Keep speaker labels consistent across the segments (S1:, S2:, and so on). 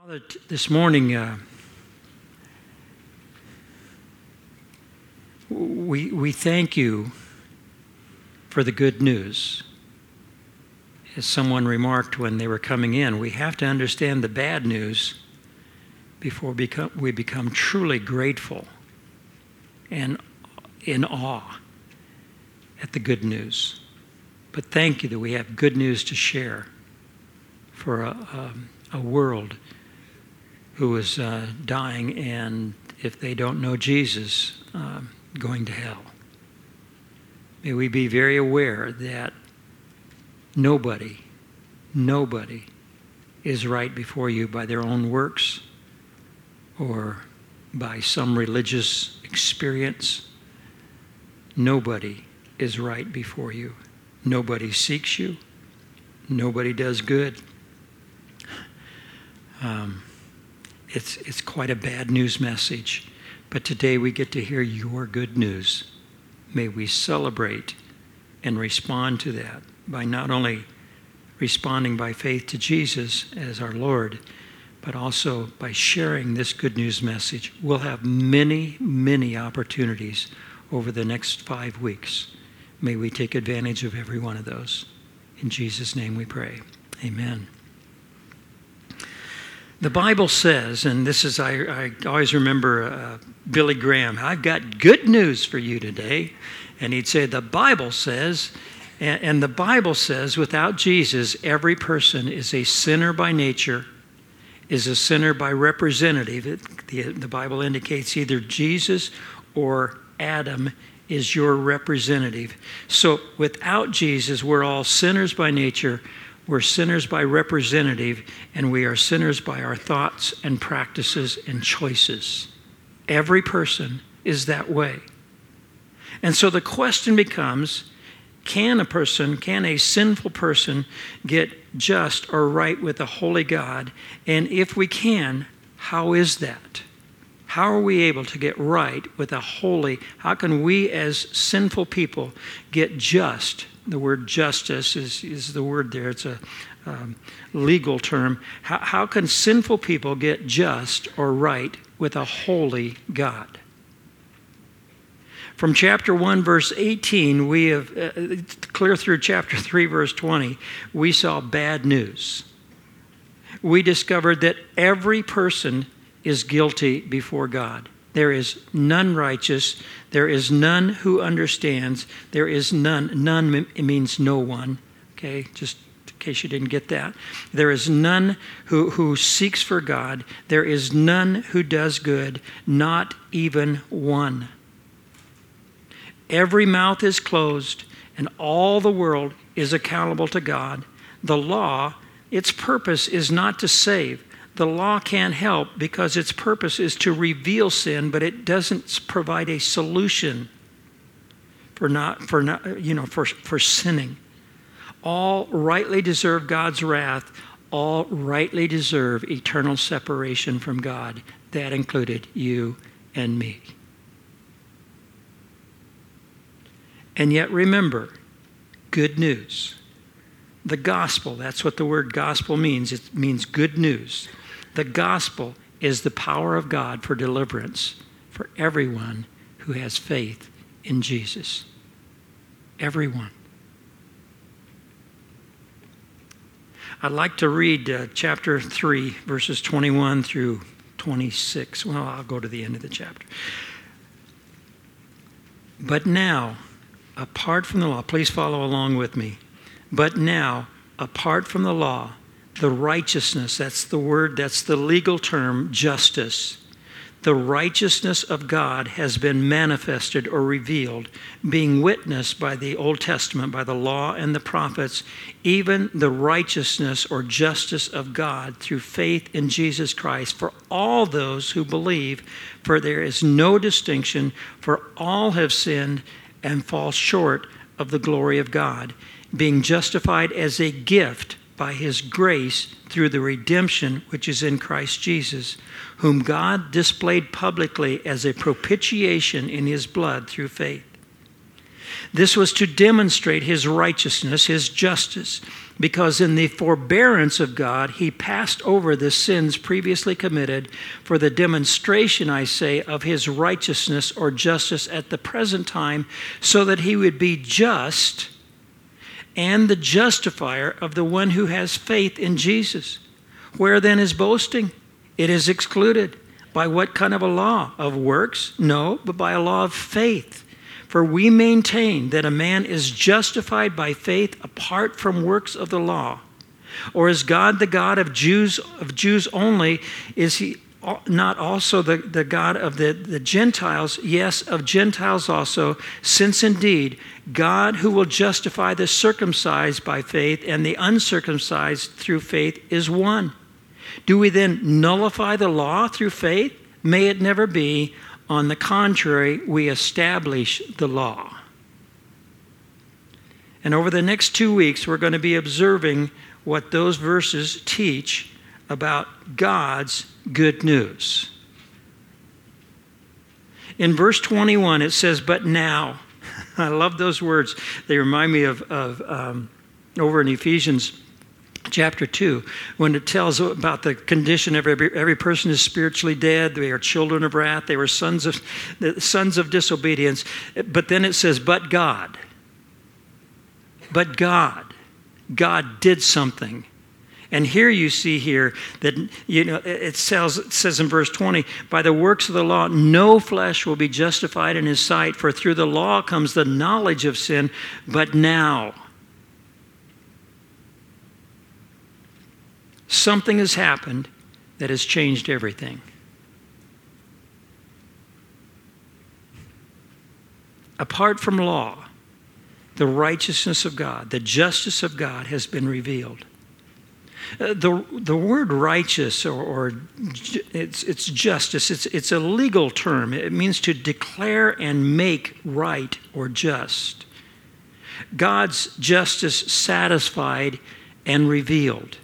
S1: Father, this morning, uh, we, we thank you for the good news. As someone remarked when they were coming in, we have to understand the bad news before become, we become truly grateful and in awe at the good news. But thank you that we have good news to share for a, a, a world who is uh, dying and, if they don't know Jesus, uh, going to hell. May we be very aware that nobody, nobody is right before you by their own works or by some religious experience. Nobody is right before you. Nobody seeks you. Nobody does good. Um, it's, it's quite a bad news message. But today we get to hear your good news. May we celebrate and respond to that by not only responding by faith to Jesus as our Lord, but also by sharing this good news message. We'll have many, many opportunities over the next five weeks. May we take advantage of every one of those. In Jesus' name we pray. Amen. The Bible says, and this is, I, I always remember uh, Billy Graham, I've got good news for you today. And he'd say, The Bible says, and, and the Bible says, without Jesus, every person is a sinner by nature, is a sinner by representative. It, the, the Bible indicates either Jesus or Adam is your representative. So without Jesus, we're all sinners by nature we're sinners by representative, and we are sinners by our thoughts and practices and choices. Every person is that way. And so the question becomes can a person, can a sinful person get just or right with a holy God? And if we can, how is that? How are we able to get right with a holy? How can we as sinful people get just the word justice is, is the word there. It's a um, legal term. How, how can sinful people get just or right with a holy God? From chapter 1, verse 18, we have, uh, clear through chapter 3, verse 20, we saw bad news. We discovered that every person is guilty before God. There is none righteous. There is none who understands. There is none. None means no one. Okay, just in case you didn't get that. There is none who, who seeks for God. There is none who does good, not even one. Every mouth is closed, and all the world is accountable to God. The law, its purpose is not to save the law can't help because its purpose is to reveal sin, but it doesn't provide a solution for not for not you know for, for sinning. All rightly deserve God's wrath. All rightly deserve eternal separation from God. That included you and me. And yet remember, good news. The gospel, that's what the word gospel means. It means good news. The gospel is the power of God for deliverance for everyone who has faith in Jesus. Everyone. I'd like to read uh, chapter 3, verses 21 through 26. Well, I'll go to the end of the chapter. But now, apart from the law, please follow along with me. But now, apart from the law, the righteousness, that's the word, that's the legal term, justice. The righteousness of God has been manifested or revealed, being witnessed by the Old Testament, by the law and the prophets, even the righteousness or justice of God through faith in Jesus Christ for all those who believe, for there is no distinction, for all have sinned and fall short of the glory of God, being justified as a gift by his grace through the redemption which is in Christ Jesus, whom God displayed publicly as a propitiation in his blood through faith. This was to demonstrate his righteousness, his justice, because in the forbearance of God, he passed over the sins previously committed for the demonstration, I say, of his righteousness or justice at the present time, so that he would be just and the justifier of the one who has faith in Jesus. Where then is boasting? It is excluded. By what kind of a law? Of works? No, but by a law of faith. For we maintain that a man is justified by faith apart from works of the law. Or is God the God of Jews of Jews only? Is he not also the, the God of the, the Gentiles? Yes, of Gentiles also, since indeed God who will justify the circumcised by faith and the uncircumcised through faith is one. Do we then nullify the law through faith? May it never be. On the contrary, we establish the law. And over the next two weeks, we're going to be observing what those verses teach about God's good news. In verse 21, it says, But now, I love those words. They remind me of, of um, over in Ephesians chapter 2 when it tells about the condition of every, every person is spiritually dead. They are children of wrath. They were sons of sons of disobedience. But then it says but god. But god. God did something and here you see here that you know it says, it says in verse 20 by the works of the law no flesh will be justified in his sight for through the law comes the knowledge of sin but now something has happened that has changed everything. Apart from law, the righteousness of God, the justice of God has been revealed. Uh, the, the word righteous or, or, it's, it's justice, it's, it's a legal term. It means to declare and make right or just. God's justice satisfied and revealed.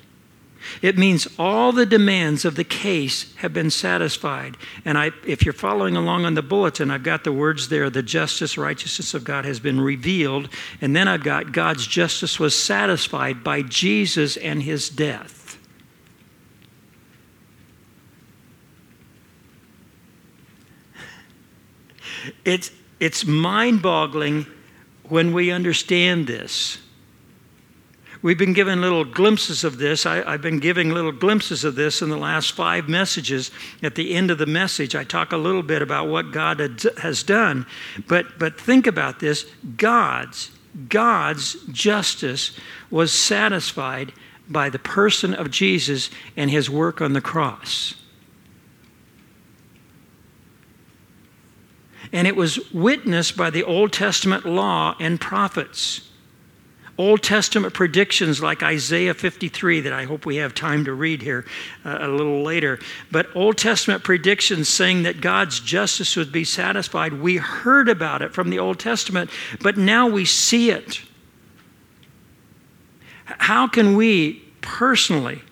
S1: It means all the demands of the case have been satisfied. And I, if you're following along on the bulletin, I've got the words there the justice, righteousness of God has been revealed. And then I've got God's justice was satisfied by Jesus and his death. It's, it's mind boggling when we understand this. We've been given little glimpses of this. I, have been giving little glimpses of this in the last five messages. At the end of the message, I talk a little bit about what God has done. But, but think about this God's, God's justice was satisfied by the person of Jesus and his work on the cross. And it was witnessed by the Old Testament law and prophets. Old Testament predictions like Isaiah 53, that I hope we have time to read here uh, a little later. But Old Testament predictions saying that God's justice would be satisfied, we heard about it from the Old Testament, but now we see it. How can we personally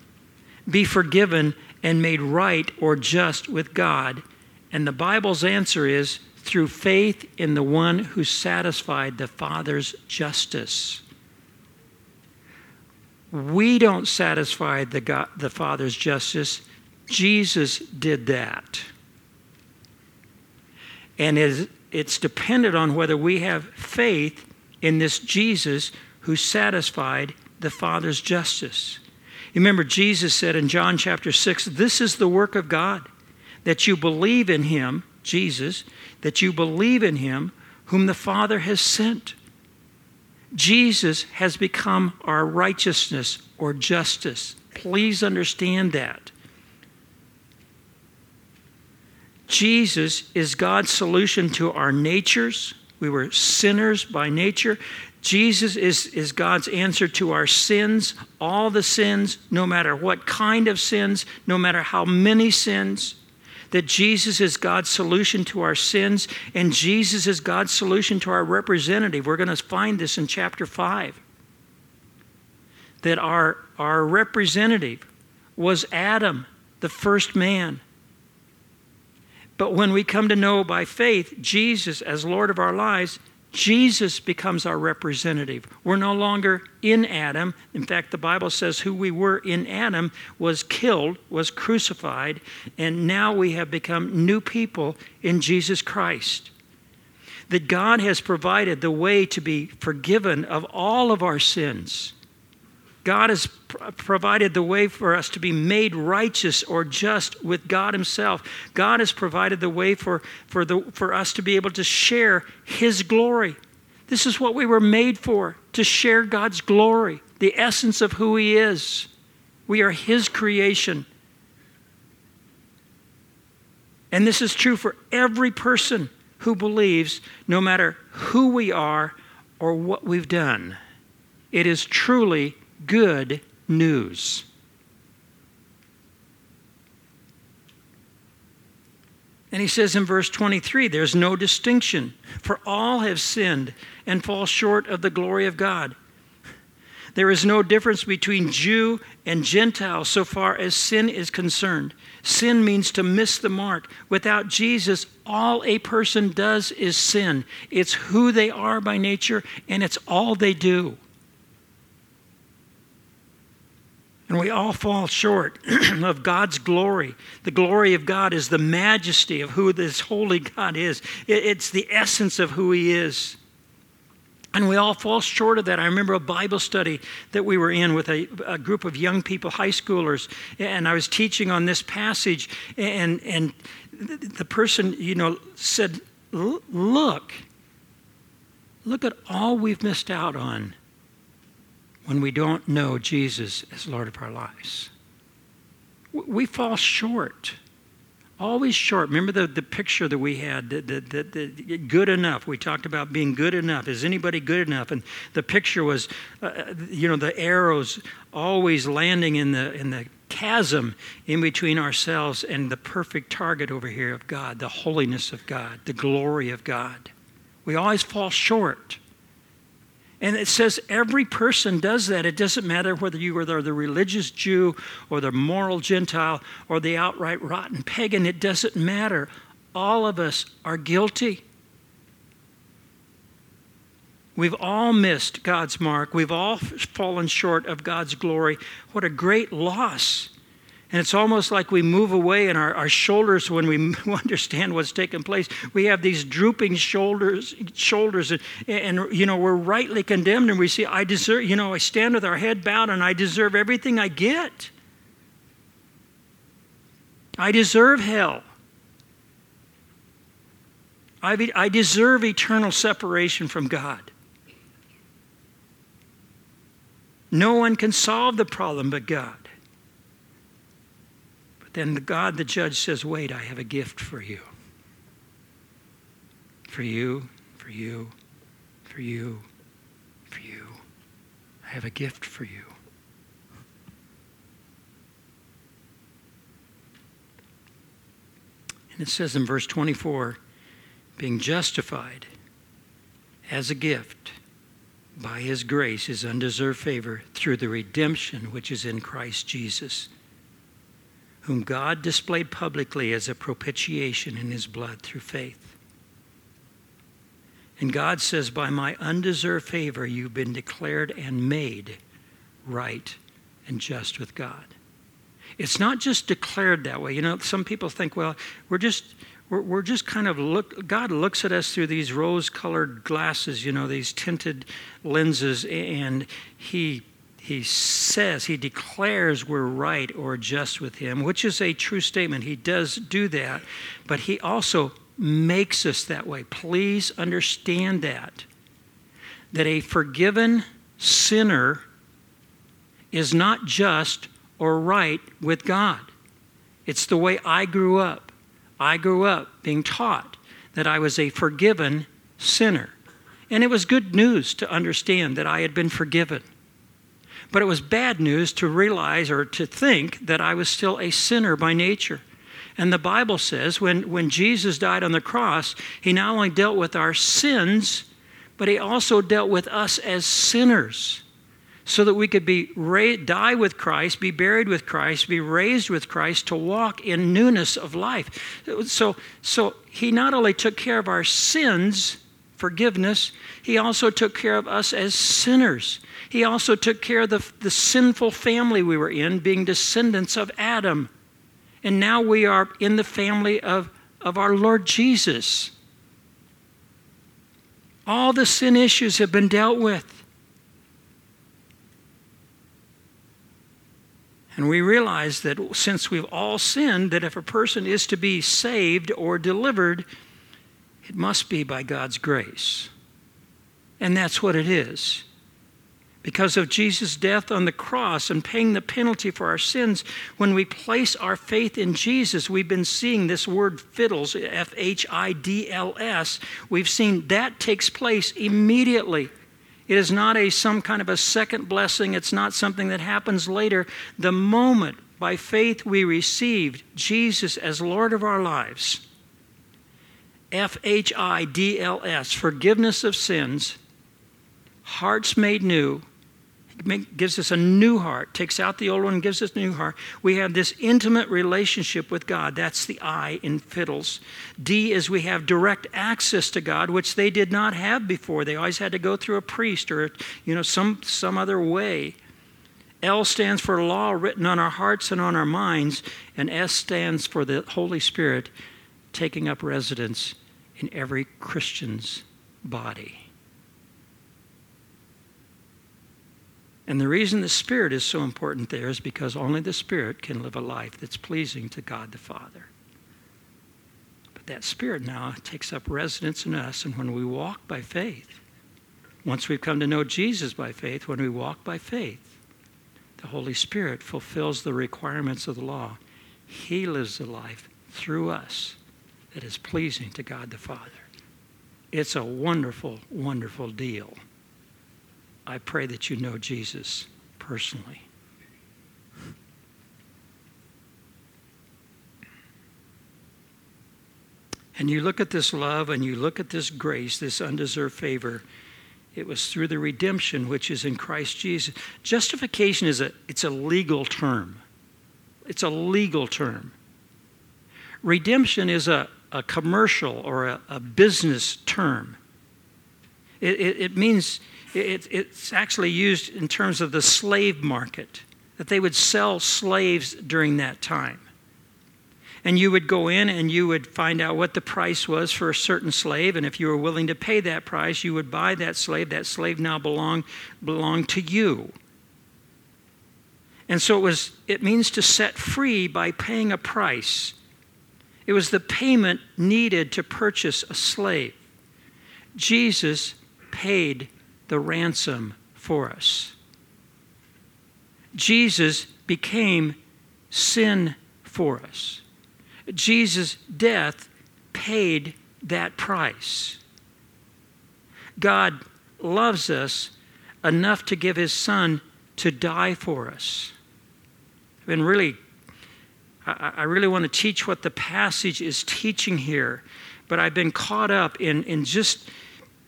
S1: be forgiven and made right or just with God? And the Bible's answer is through faith in the one who satisfied the Father's justice. We don't satisfy the, God, the Father's justice. Jesus did that. And it's dependent on whether we have faith in this Jesus who satisfied the Father's justice. Remember, Jesus said in John chapter 6 this is the work of God, that you believe in him, Jesus, that you believe in him whom the Father has sent. Jesus has become our righteousness or justice. Please understand that. Jesus is God's solution to our natures. We were sinners by nature. Jesus is, is God's answer to our sins, all the sins, no matter what kind of sins, no matter how many sins that Jesus is God's solution to our sins, and Jesus is God's solution to our representative. We're going to find this in chapter 5. That our, our representative was Adam, the first man. But when we come to know by faith Jesus as Lord of our lives, Jesus becomes our representative. We're no longer in Adam. In fact, the Bible says who we were in Adam was killed, was crucified, and now we have become new people in Jesus Christ. That God has provided the way to be forgiven of all of our sins. God has provided the way for us to be made righteous or just with God Himself. God has provided the way for, for, the, for us to be able to share His glory. This is what we were made for to share God's glory, the essence of who He is. We are His creation. And this is true for every person who believes, no matter who we are or what we've done. It is truly good news. And he says in verse 23 there's no distinction, for all have sinned and fall short of the glory of God. There is no difference between Jew and Gentile so far as sin is concerned. Sin means to miss the mark. Without Jesus, all a person does is sin. It's who they are by nature, and it's all they do. And we all fall short of God's glory. The glory of God is the majesty of who this holy God is, it's the essence of who He is. And we all fall short of that. I remember a Bible study that we were in with a, a, group of young people, high schoolers, and I was teaching on this passage, and, and the person, you know, said, Look, look at all we've missed out on when we don't know Jesus as Lord of our lives. We fall short, always short. Remember the, the picture that we had, the, the, the, good enough. We talked about being good enough. Is anybody good enough? And the picture was, uh, you know, the arrows always landing in the, in the chasm in between ourselves and the perfect target over here of God, the holiness of God, the glory of God. We always fall short. And it says every person does that. It doesn't matter whether you are the religious Jew or the moral Gentile or the outright rotten pagan. It doesn't matter. All of us are guilty. We've all missed God's mark. We've all fallen short of God's glory. What a great loss. And it's almost like we move away in our, our shoulders when we understand what's taking place. We have these drooping shoulders, shoulders, and, and you know we're rightly condemned, and we see I deserve. You know, I stand with our head bowed, and I deserve everything I get. I deserve hell. I, I deserve eternal separation from God. No one can solve the problem but God then the God, the judge, says, Wait, I have a gift for you. For you, for you, for you, for you. I have a gift for you. And it says in verse 24, being justified as a gift by his grace, his undeserved favor, through the redemption which is in Christ Jesus whom God displayed publicly as a propitiation in his blood through faith. And God says, By my undeserved favor, you've been declared and made right and just with God. It's not just declared that way. You know, some people think, well, we're just. We're, we're just kind of look, God looks at us through these rose colored glasses, you know, these tinted lenses, and He he says, he declares we're right or just with him, which is a true statement. He does do that, but he also makes us that way. Please understand that. That a forgiven sinner is not just or right with God. It's the way I grew up. I grew up being taught that I was a forgiven sinner. And it was good news to understand that I had been forgiven. But it was bad news to realize or to think that I was still a sinner by nature. And the Bible says when, when Jesus died on the cross, he not only dealt with our sins, but he also dealt with us as sinners so that we could be ra- die with Christ, be buried with Christ, be raised with Christ to walk in newness of life. So, so he not only took care of our sins, forgiveness, He also took care of us as sinners. He also took care of the, the sinful family we were in, being descendants of Adam. And now we are in the family of, of our Lord Jesus. All the sin issues have been dealt with. And we realize that since we've all sinned, that if a person is to be saved or delivered, it must be by God's grace. And that's what it is. Because of Jesus' death on the cross and paying the penalty for our sins, when we place our faith in Jesus, we've been seeing this word fidels, F H I D L S. We've seen that takes place immediately. It is not a some kind of a second blessing. It's not something that happens later. The moment by faith we received Jesus as Lord of our lives, F H I D L S, forgiveness of sins, hearts made new, gives us a new heart, takes out the old one, gives us a new heart. We have this intimate relationship with God. That's the I in fiddles. D is we have direct access to God, which they did not have before. They always had to go through a priest or you know some some other way. L stands for law written on our hearts and on our minds, and S stands for the Holy Spirit taking up residence in every Christian's body. And the reason the Spirit is so important there is because only the Spirit can live a life that's pleasing to God the Father. But that Spirit now takes up residence in us, and when we walk by faith, once we've come to know Jesus by faith, when we walk by faith, the Holy Spirit fulfills the requirements of the law. He lives the life through us that is pleasing to God the Father. It's a wonderful, wonderful deal. I pray that you know Jesus personally. And you look at this love and you look at this grace, this undeserved favor. It was through the redemption which is in Christ Jesus. Justification is a it's a legal term. It's a legal term. Redemption is a, a commercial or a, a business term. It, it, it means it, it's actually used in terms of the slave market, that they would sell slaves during that time. And you would go in and you would find out what the price was for a certain slave. And if you were willing to pay that price, you would buy that slave. That slave now belonged, belonged to you. And so it, was, it means to set free by paying a price. It was the payment needed to purchase a slave. Jesus paid the ransom for us. Jesus became sin for us. Jesus' death paid that price. God loves us enough to give his son to die for us. And really, I, I really want to teach what the passage is teaching here, but I've been caught up in, in just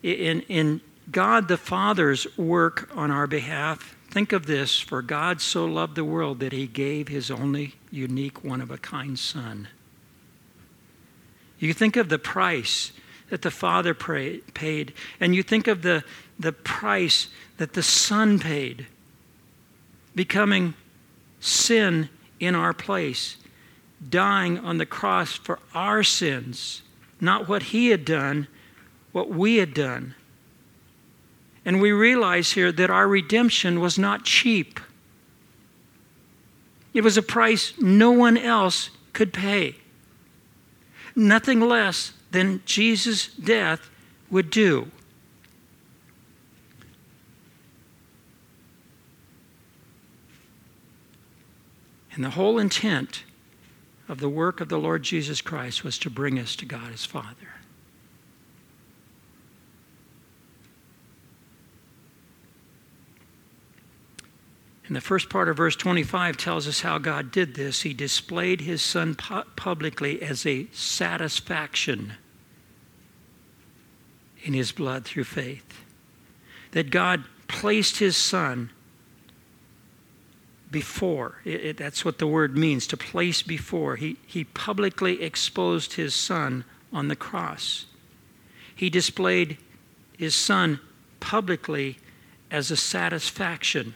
S1: in, in God the Father's work on our behalf. Think of this for God so loved the world that he gave his only unique, one of a kind Son. You think of the price that the Father pray, paid, and you think of the, the price that the Son paid, becoming sin in our place, dying on the cross for our sins, not what He had done, what we had done. And we realize here that our redemption was not cheap. It was a price no one else could pay. Nothing less than Jesus' death would do. And the whole intent of the work of the Lord Jesus Christ was to bring us to God as Father. And the first part of verse 25 tells us how God did this. He displayed his son pu- publicly as a satisfaction in his blood through faith. That God placed his son before. It, it, that's what the word means, to place before. He, he publicly exposed his son on the cross. He displayed his son publicly as a satisfaction.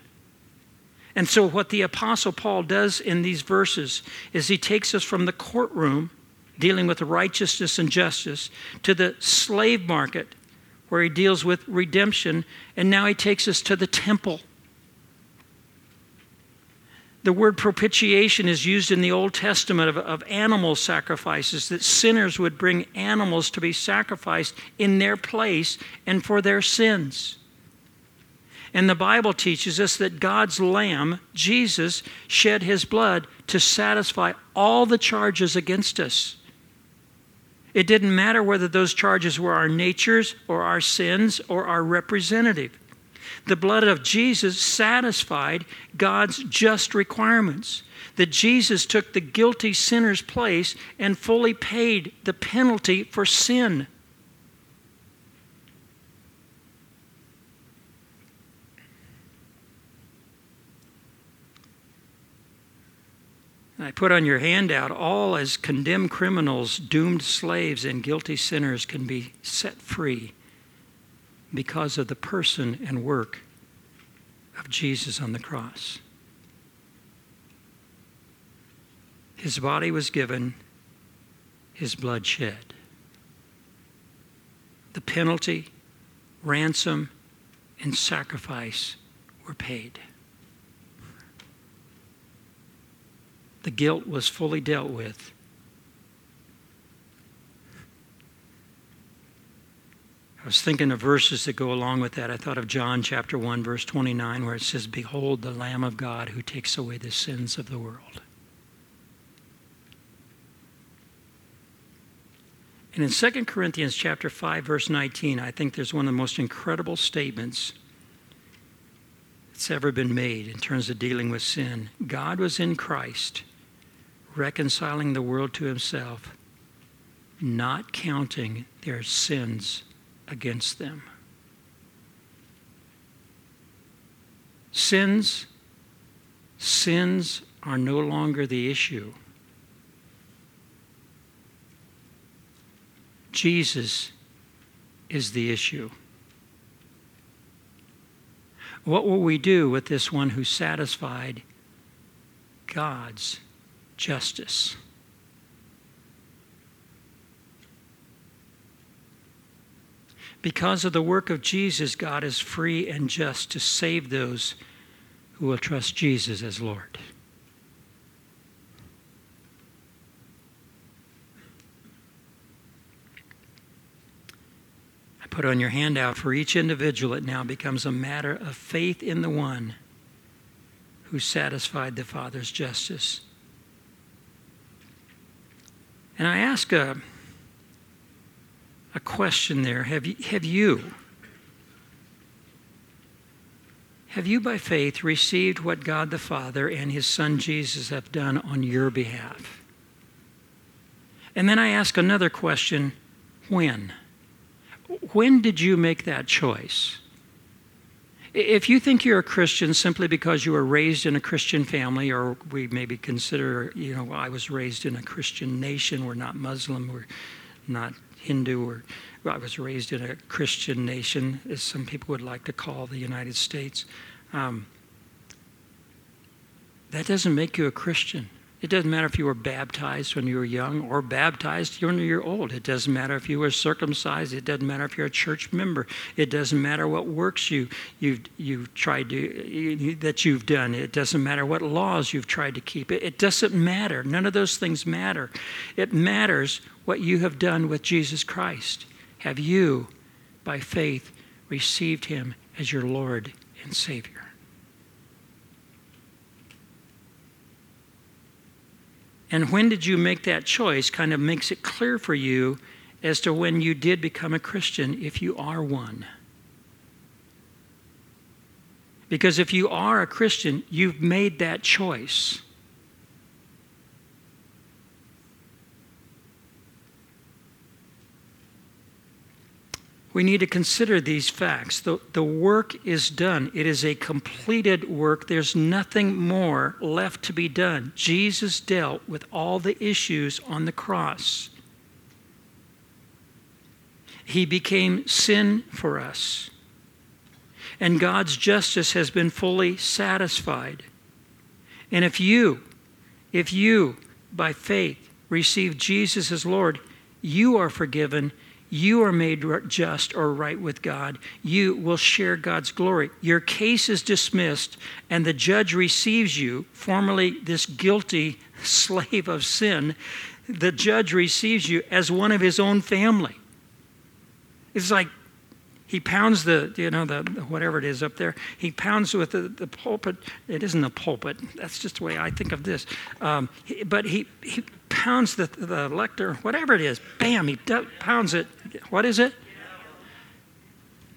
S1: And so, what the Apostle Paul does in these verses is he takes us from the courtroom, dealing with righteousness and justice, to the slave market, where he deals with redemption, and now he takes us to the temple. The word propitiation is used in the Old Testament of, of, animal sacrifices, that sinners would bring animals to be sacrificed in their place and for their sins. And the Bible teaches us that God's Lamb, Jesus, shed his blood to satisfy all the charges against us. It didn't matter whether those charges were our natures or our sins or our representative. The blood of Jesus satisfied God's just requirements. That Jesus took the guilty sinner's place and fully paid the penalty for sin. I put on your handout all as condemned criminals, doomed slaves, and guilty sinners can be set free because of the person and work of Jesus on the cross. His body was given, his blood shed. The penalty, ransom, and sacrifice were paid. the guilt was fully dealt with. I was thinking of verses that go along with that. I thought of John chapter 1, verse 29, where it says, Behold, the Lamb of God who takes away the sins of the world. And in 2 Corinthians chapter 5, verse 19, I think there's one of the most incredible statements that's ever been made in terms of dealing with sin. God was in Christ reconciling the world to himself, not counting their sins against them. Sins, sins are no longer the issue. Jesus is the issue. What will we do with this one who satisfied God's justice. Because of the work of Jesus, God is free and just to save those who will trust Jesus as Lord. I put on your handout for each individual, it now becomes a matter of faith in the one who satisfied the Father's justice and I ask a, a question there. Have you, have you, have you by faith received what God the Father and his Son Jesus have done on your behalf? And then I ask another question when? When did you make that choice? If you think you're a Christian simply because you were raised in a Christian family, or we maybe consider, you know, I was raised in a Christian nation, we're not Muslim, we're not Hindu, or I was raised in a Christian nation, as some people would like to call the United States. Um, that doesn't make you a Christian. It doesn't matter if you were baptized when you were young or baptized when you're old. It doesn't matter if you were circumcised. It doesn't matter if you're a church member. It doesn't matter what works you you've you've tried to you, that you've done. It doesn't matter what laws you've tried to keep. It, it doesn't matter. None of those things matter. It matters what you have done with Jesus Christ. Have you, by faith, received Him as your Lord and Savior? And when did you make that choice kind of makes it clear for you as to when you did become a Christian, if you are one. Because if you are a Christian, you've made that choice. We need to consider these facts. The, the work is done, it is a completed work. There's nothing more left to be done. Jesus dealt with all the issues on the cross. He became sin for us. And God's justice has been fully satisfied. And if you, if you, by faith, receive Jesus as Lord, you are forgiven. You are made just or right with God. You will share God's glory. Your case is dismissed, and the judge receives you, formerly this guilty slave of sin. The judge receives you as one of his own family. It's like he pounds the, you know, the whatever it is up there. He pounds with the, the pulpit. It isn't a pulpit. That's just the way I think of this. Um, he, but he, he pounds the, the lector, whatever it is. Bam, he pounds it. What is it?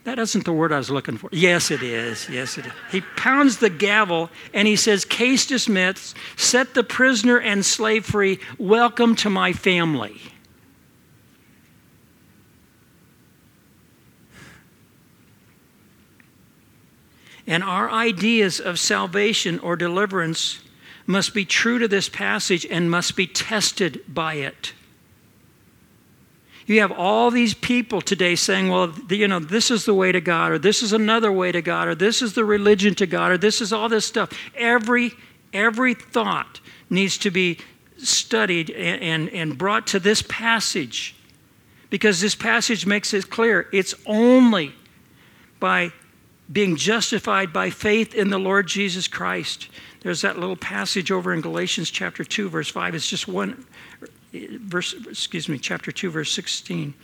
S1: That isn't the word I was looking for. Yes, it is. Yes, it is. He pounds the gavel and he says, Case dismissed, set the prisoner and slave free. Welcome to my family. And our ideas of salvation or deliverance must be true to this passage and must be tested by it. You have all these people today saying, well, you know, this is the way to God, or this is another way to God, or this is the religion to God, or this is all this stuff. Every, every thought needs to be studied and, and, and brought to this passage because this passage makes it clear it's only by being justified by faith in the Lord Jesus Christ. There's that little passage over in Galatians chapter 2 verse 5. It's just one verse excuse me, chapter 2 verse 16.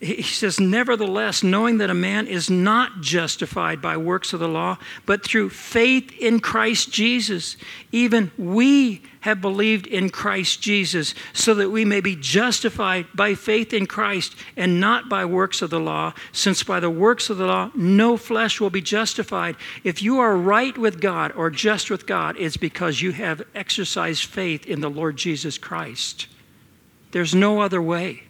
S1: He says, Nevertheless, knowing that a man is not justified by works of the law, but through faith in Christ Jesus, even we have believed in Christ Jesus, so that we may be justified by faith in Christ and not by works of the law, since by the works of the law no flesh will be justified. If you are right with God or just with God, it's because you have exercised faith in the Lord Jesus Christ. There's no other way.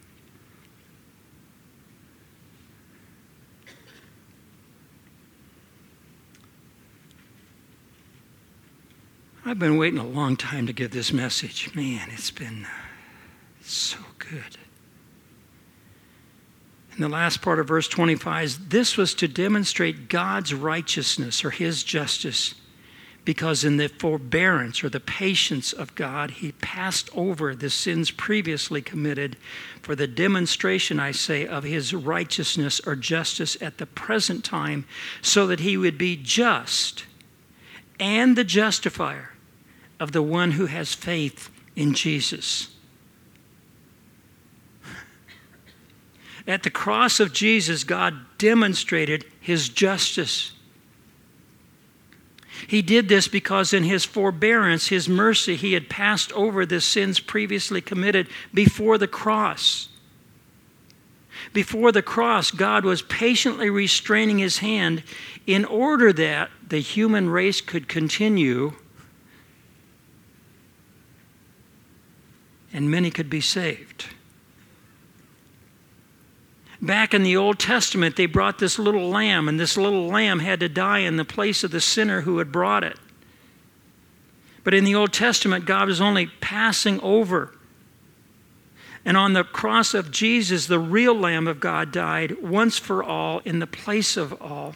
S1: I've been waiting a long time to give this message. Man, it's been uh, so good. And the last part of verse 25, is this was to demonstrate God's righteousness or his justice, because in the forbearance or the patience of God, he passed over the sins previously committed for the demonstration, I say, of his righteousness or justice at the present time, so that he would be just and the justifier of the one who has faith in Jesus. At the cross of Jesus, God demonstrated his justice. He did this because, in his forbearance, his mercy, he had passed over the sins previously committed before the cross. Before the cross, God was patiently restraining his hand in order that the human race could continue and many could be saved. Back in the Old Testament, they brought this little lamb, and this little lamb had to die in the place of the sinner who had brought it. But in the Old Testament, God was only passing over. And on the cross of Jesus, the real Lamb of God died once for all in the place of all.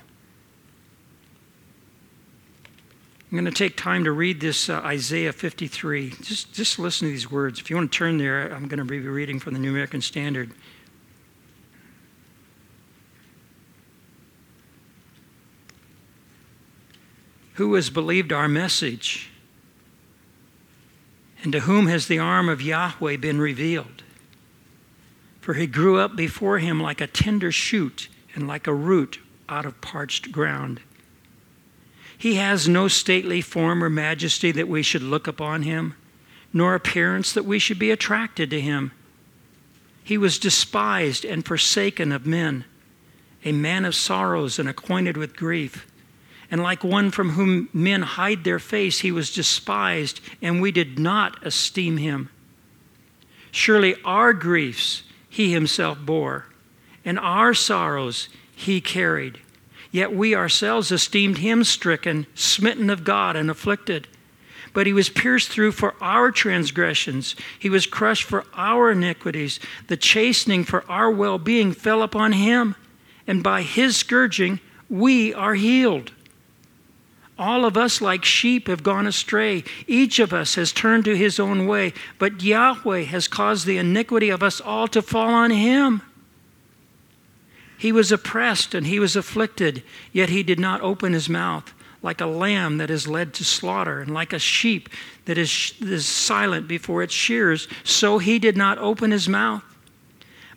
S1: I'm going to take time to read this uh, Isaiah 53. Just, just listen to these words. If you want to turn there, I'm going to be reading from the New American Standard. Who has believed our message? And to whom has the arm of Yahweh been revealed? For he grew up before him like a tender shoot and like a root out of parched ground. He has no stately form or majesty that we should look upon him, nor appearance that we should be attracted to him. He was despised and forsaken of men, a man of sorrows and acquainted with grief. And like one from whom men hide their face, he was despised, and we did not esteem him. Surely our griefs he himself bore, and our sorrows he carried. Yet we ourselves esteemed him stricken, smitten of God, and afflicted. but he was pierced through for our transgressions, he was crushed for our iniquities. The chastening for our well being fell upon him, and by his scourging we are healed. All of us, like sheep, have gone astray. Each of us has turned to his own way, but Yahweh has caused the iniquity of us all to fall on him. He was oppressed and he was afflicted, yet he did not open his mouth. Like a lamb that is led to slaughter, and like a sheep that is, is silent before its shears, so he did not open his mouth.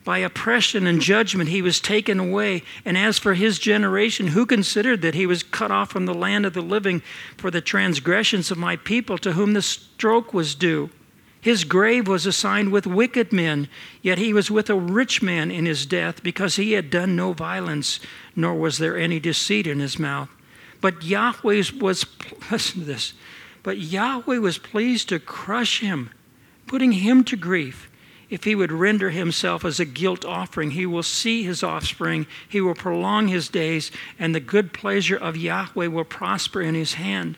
S1: By oppression and judgment he was taken away. And as for his generation, who considered that he was cut off from the land of the living for the transgressions of my people to whom the stroke was due? His grave was assigned with wicked men, yet he was with a rich man in his death, because he had done no violence, nor was there any deceit in his mouth. But Yahweh was, listen to this, but Yahweh was pleased to crush him, putting him to grief. If he would render himself as a guilt offering, he will see his offspring, he will prolong his days, and the good pleasure of Yahweh will prosper in his hand.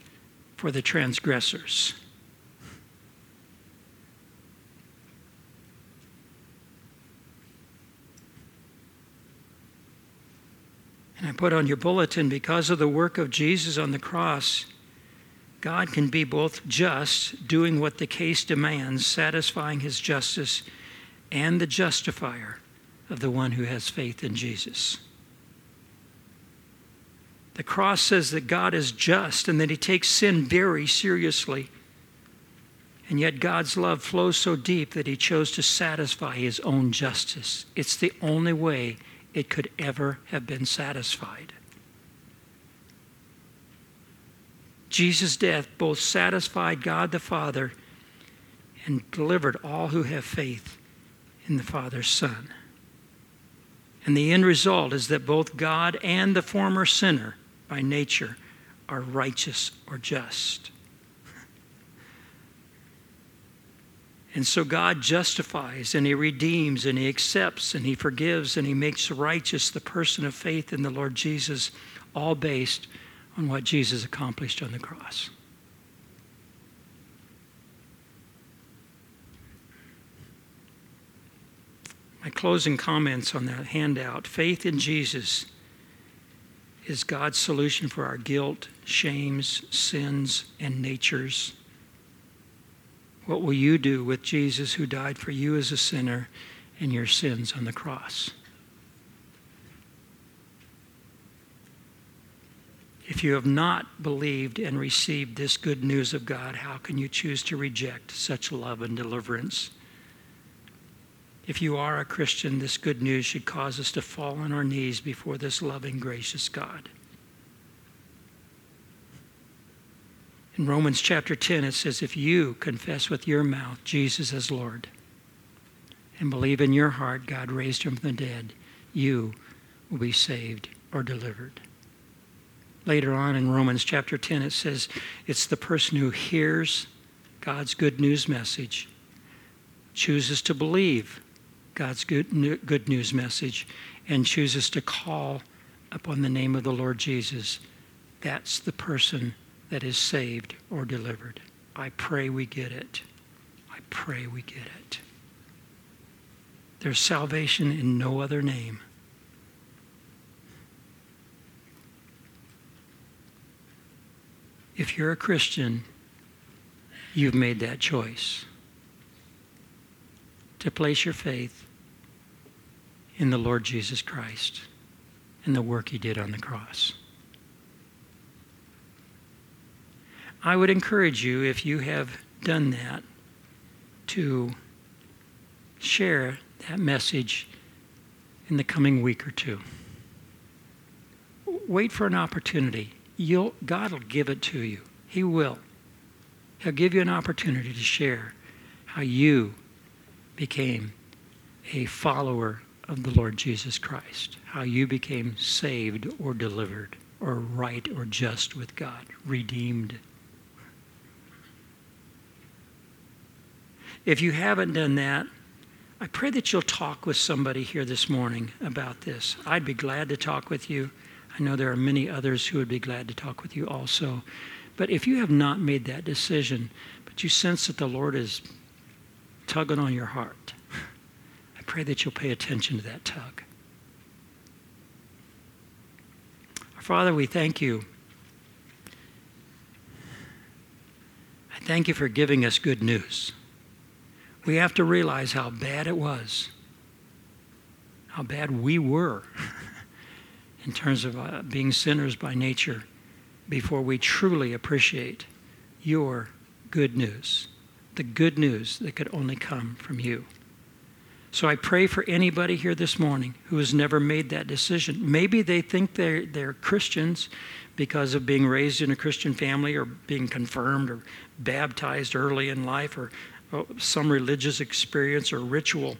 S1: for the transgressors. And I put on your bulletin because of the work of Jesus on the cross, God can be both just, doing what the case demands, satisfying his justice, and the justifier of the one who has faith in Jesus. The cross says that God is just and that he takes sin very seriously. And yet God's love flows so deep that he chose to satisfy his own justice. It's the only way it could ever have been satisfied. Jesus' death both satisfied God the Father and delivered all who have faith in the Father's Son. And the end result is that both God and the former sinner by nature are righteous or just. And so God justifies and He redeems and He accepts and He forgives and He makes righteous the person of faith in the Lord Jesus, all based on what Jesus accomplished on the cross. My closing comments on that handout faith in Jesus is God's solution for our guilt, shames, sins, and natures. What will you do with Jesus who died for you as a sinner and your sins on the cross? If you have not believed and received this good news of God, how can you choose to reject such love and deliverance? If you are a Christian, this good news should cause us to fall on our knees before this loving, gracious God. In Romans chapter 10, it says, If you confess with your mouth Jesus as Lord and believe in your heart God raised him from the dead, you will be saved or delivered. Later on in Romans chapter 10, it says it's the person who hears God's good news message, chooses to believe God's good, good news message and chooses to call upon the name of the Lord Jesus, that's the person that is saved or delivered. I pray we get it. I pray we get it. There's salvation in no other name. If you're a Christian, you've made that choice to place your faith in the Lord Jesus Christ and the work he did on the cross. I would encourage you, if you have done that, to share that message in the coming week or two. Wait for an opportunity. You'll, God will give it to you. He will. He'll give you an opportunity to share how you became a follower of the Lord Jesus Christ, how you became saved or delivered or right or just with God, redeemed. If you haven't done that, I pray that you'll talk with somebody here this morning about this. I'd be glad to talk with you. I know there are many others who would be glad to talk with you also. But if you have not made that decision, but you sense that the Lord is tugging on your heart, I pray that you'll pay attention to that tug. Our Father, we thank you. I thank you for giving us good news. We have to realize how bad it was, how bad we were in terms of uh, being sinners by nature before we truly appreciate your good news, the good news that could only come from you. So I pray for anybody here this morning who has never made that decision. Maybe they think they're, they're Christians because of being raised in a Christian family or being confirmed or baptized early in life or, or some religious experience or ritual.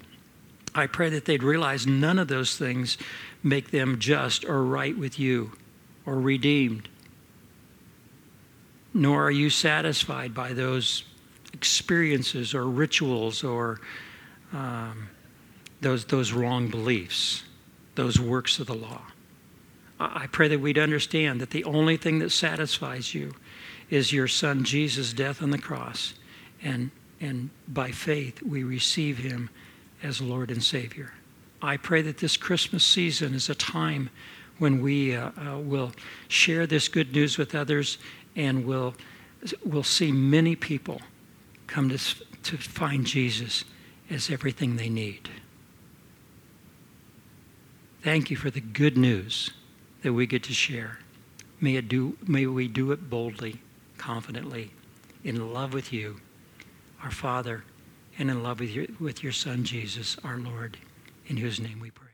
S1: I pray that they'd realize none of those things make them just or right with you or redeemed. Nor are you satisfied by those experiences or rituals or um, those, those wrong beliefs, those works of the law. I pray that we'd understand that the only thing that satisfies you is your Son Jesus' death on the cross. And, and by faith, we receive him as Lord and Savior. I pray that this Christmas season is a time when we uh, uh, will share this good news with others and will will see many people come to, to find Jesus as everything they need. Thank you for the good news that we get to share. May, it do, may we do it boldly, confidently, in love with you, our Father, and in love with your, with your Son, Jesus, our Lord, in whose name we pray.